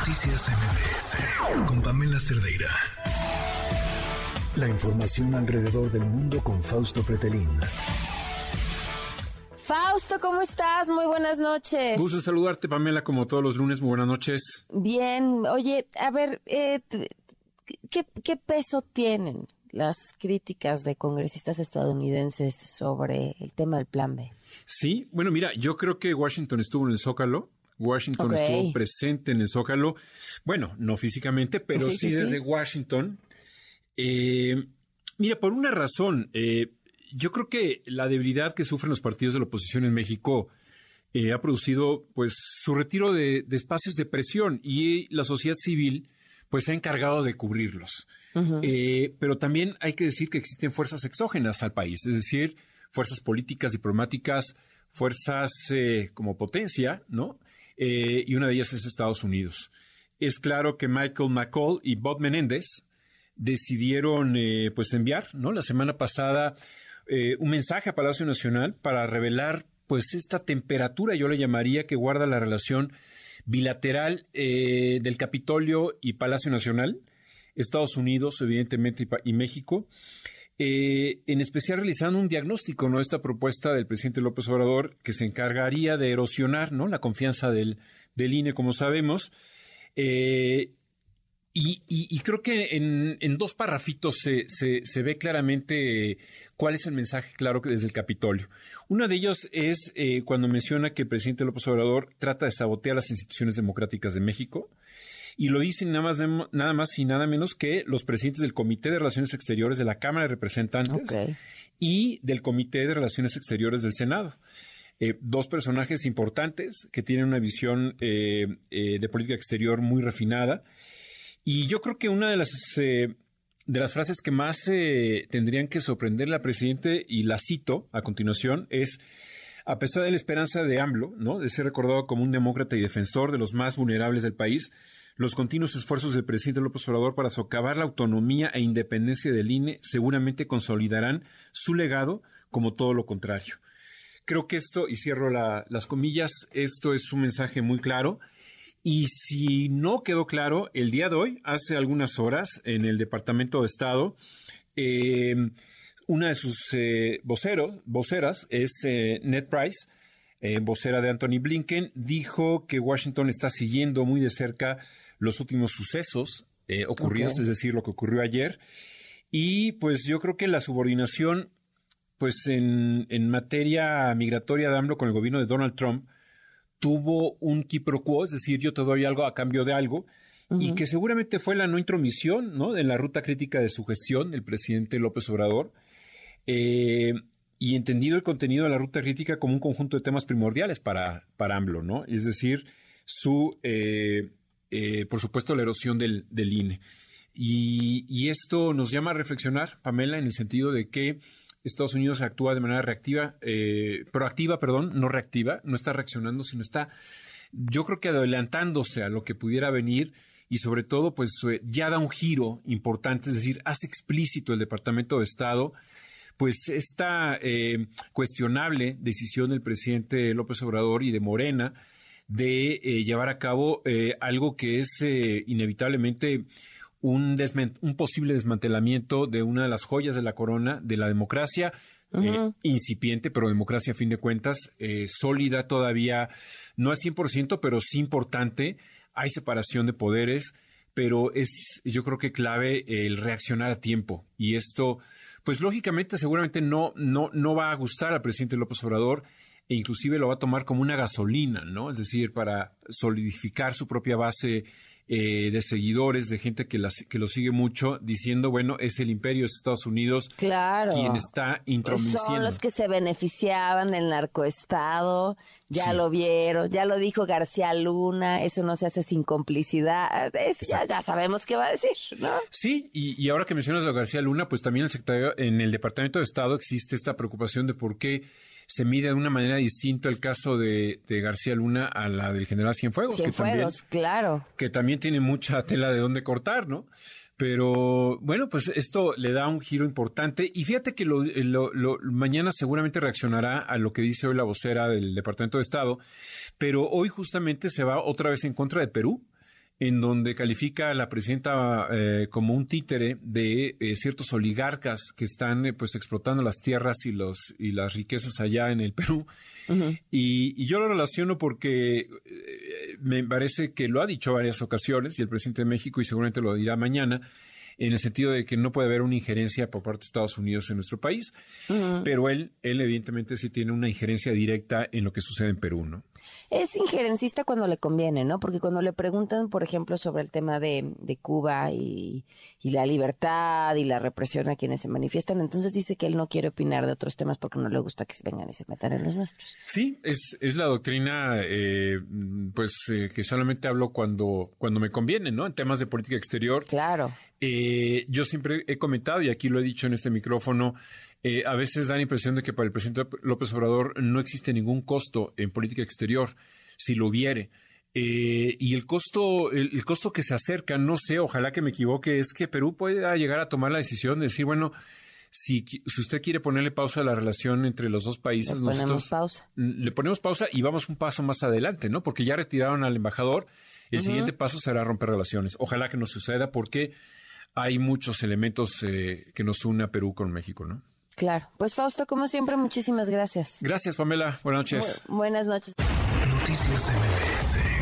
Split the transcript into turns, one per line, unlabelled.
Noticias MBS con Pamela Cerdeira. La información alrededor del mundo con Fausto Pretelín.
Fausto, ¿cómo estás? Muy buenas noches.
Gusto saludarte, Pamela, como todos los lunes. Muy buenas noches.
Bien. Oye, a ver, eh, ¿qué, ¿qué peso tienen las críticas de congresistas estadounidenses sobre el tema del Plan B?
Sí, bueno, mira, yo creo que Washington estuvo en el Zócalo Washington estuvo presente en el Zócalo. Bueno, no físicamente, pero sí, desde Washington. Eh, mira, por una razón, eh, yo creo que la debilidad que sufren los partidos de la oposición en México eh, ha producido pues su retiro de, espacios de presión y la sociedad civil pues se ha encargado de cubrirlos. pero también hay que decir que existen fuerzas exógenas al país, es decir, fuerzas políticas, diplomáticas, fuerzas como potencia, ¿no? Eh, y una de ellas es Estados Unidos. Es claro que Michael McCall y Bob Menéndez decidieron eh, pues enviar ¿no? la semana pasada eh, un mensaje a Palacio Nacional para revelar pues esta temperatura, yo le llamaría, que guarda la relación bilateral del Capitolio y Palacio Nacional, Estados Unidos, evidentemente, y, México. En especial realizando un diagnóstico, ¿no? Esta propuesta del presidente López Obrador que se encargaría de erosionar, ¿no? La confianza del, del INE, como sabemos. Eh, y, creo que en, dos parrafitos se, se, ve claramente cuál es el mensaje claro que desde el Capitolio. Uno de ellos es eh, cuando menciona que el presidente López Obrador trata de sabotear las instituciones democráticas de México. Y lo dicen nada más, nada más y nada menos que los presidentes del Comité de Relaciones Exteriores de la Cámara de Representantes y del Comité de Relaciones Exteriores del Senado. Eh, dos personajes importantes que tienen una visión eh, eh, de política exterior muy refinada. Y yo creo que una de las, de las frases que más tendrían que sorprender al presidente, y la cito a continuación, es, a pesar de la esperanza de AMLO, ¿no? de ser recordado como un demócrata y defensor de los más vulnerables del país, los continuos esfuerzos del presidente López Obrador para socavar la autonomía e independencia del INE seguramente consolidarán su legado como todo lo contrario. Creo que esto, y cierro las comillas, esto es un mensaje muy claro. Y si no quedó claro, el día de hoy, hace algunas horas, en el Departamento de Estado, eh, una de sus eh, voceros, voceras es eh, Ned Price, vocera de Anthony Blinken, dijo que Washington está siguiendo muy de cerca los últimos sucesos ocurridos, es decir, lo que ocurrió ayer. Y pues yo creo que la subordinación pues en, materia migratoria de AMLO con el gobierno de Donald Trump tuvo un quid pro quo, es decir, yo te doy algo a cambio de algo, y que seguramente fue la no intromisión ¿no? en la ruta crítica de su gestión del presidente López Obrador, eh, y entendido el contenido de la ruta crítica como un conjunto de temas primordiales para, para AMLO, ¿no? Es decir, su, eh, eh, por supuesto, la erosión del, del INE. Y, esto nos llama a reflexionar, Pamela, en el sentido de que Estados Unidos actúa de manera reactiva, eh, proactiva, perdón, no reactiva, no está reaccionando, sino está, yo creo que adelantándose a lo que pudiera venir y sobre todo, pues eh, ya da un giro importante, es decir, hace explícito el Departamento de Estado, pues esta eh, cuestionable decisión del presidente López Obrador y de Morena de llevar a cabo algo que es inevitablemente un, un posible desmantelamiento de una de las joyas de la corona de la democracia, eh, incipiente, pero democracia a fin de cuentas, eh, sólida todavía, no al 100%, pero sí importante. Hay separación de poderes, pero es yo creo que clave el reaccionar a tiempo. Y esto, pues lógicamente, seguramente no, no, no va a gustar al presidente López Obrador e inclusive lo va a tomar como una gasolina, ¿no? Es decir, para solidificar su propia base eh, de seguidores, de gente que, que lo sigue mucho, diciendo, bueno, es el imperio de Estados Unidos
claro.
quien está introduciendo.
Son los que se beneficiaban del narcoestado, ya lo vieron, ya lo dijo García Luna, eso no se hace sin complicidad, ya, ya, sabemos qué va a decir, ¿no?
Sí, y, y ahora que mencionas a García Luna, pues también el secretario, en el Departamento de Estado existe esta preocupación de por qué se mide de una manera distinta el caso de, García Luna a la del general Cienfuegos.
Cienfuegos, claro.
Que también tiene mucha tela de dónde cortar, ¿no? Pero bueno, pues esto le da un giro importante y fíjate que lo, mañana seguramente reaccionará a lo que dice hoy la vocera del Departamento de Estado, pero hoy justamente se va otra vez en contra de Perú en donde califica a la presidenta eh, como un títere de eh, ciertos oligarcas que están eh, pues explotando las tierras y los y las riquezas allá en el Perú. y, y, yo lo relaciono porque me parece que lo ha dicho varias ocasiones y el presidente de México y seguramente lo dirá mañana en el sentido de que no puede haber una injerencia por parte de Estados Unidos en nuestro país, pero él, él evidentemente sí tiene una injerencia directa en lo que sucede en Perú, ¿no?
Es injerencista cuando le conviene, ¿no? Porque cuando le preguntan, por ejemplo, sobre el tema de, de Cuba y, y, la libertad y la represión a quienes se manifiestan, entonces dice que él no quiere opinar de otros temas porque no le gusta que se vengan y se metan en los nuestros.
Sí, es, es la doctrina, eh, pues, eh, que solamente hablo cuando, cuando me conviene, ¿no? En temas de política exterior.
Claro.
Eh, yo siempre he comentado, y aquí lo he dicho en este micrófono, eh, a veces da la impresión de que para el presidente López Obrador no existe ningún costo en política exterior, si lo hubiere. Eh, y el costo, el, costo que se acerca, no sé, ojalá que me equivoque, es que Perú pueda llegar a tomar la decisión de decir, bueno, si, si usted quiere ponerle pausa a la relación entre los dos países,
le ponemos pausa.
Le ponemos pausa y vamos un paso más adelante, ¿no? Porque ya retiraron al embajador. El siguiente paso será romper relaciones. Ojalá que no suceda porque hay muchos elementos eh, que nos une a Perú con México, ¿no?
Claro. Pues Fausto, como siempre, muchísimas gracias.
Gracias, Pamela. Buenas noches.
buenas noches.
Noticias MBS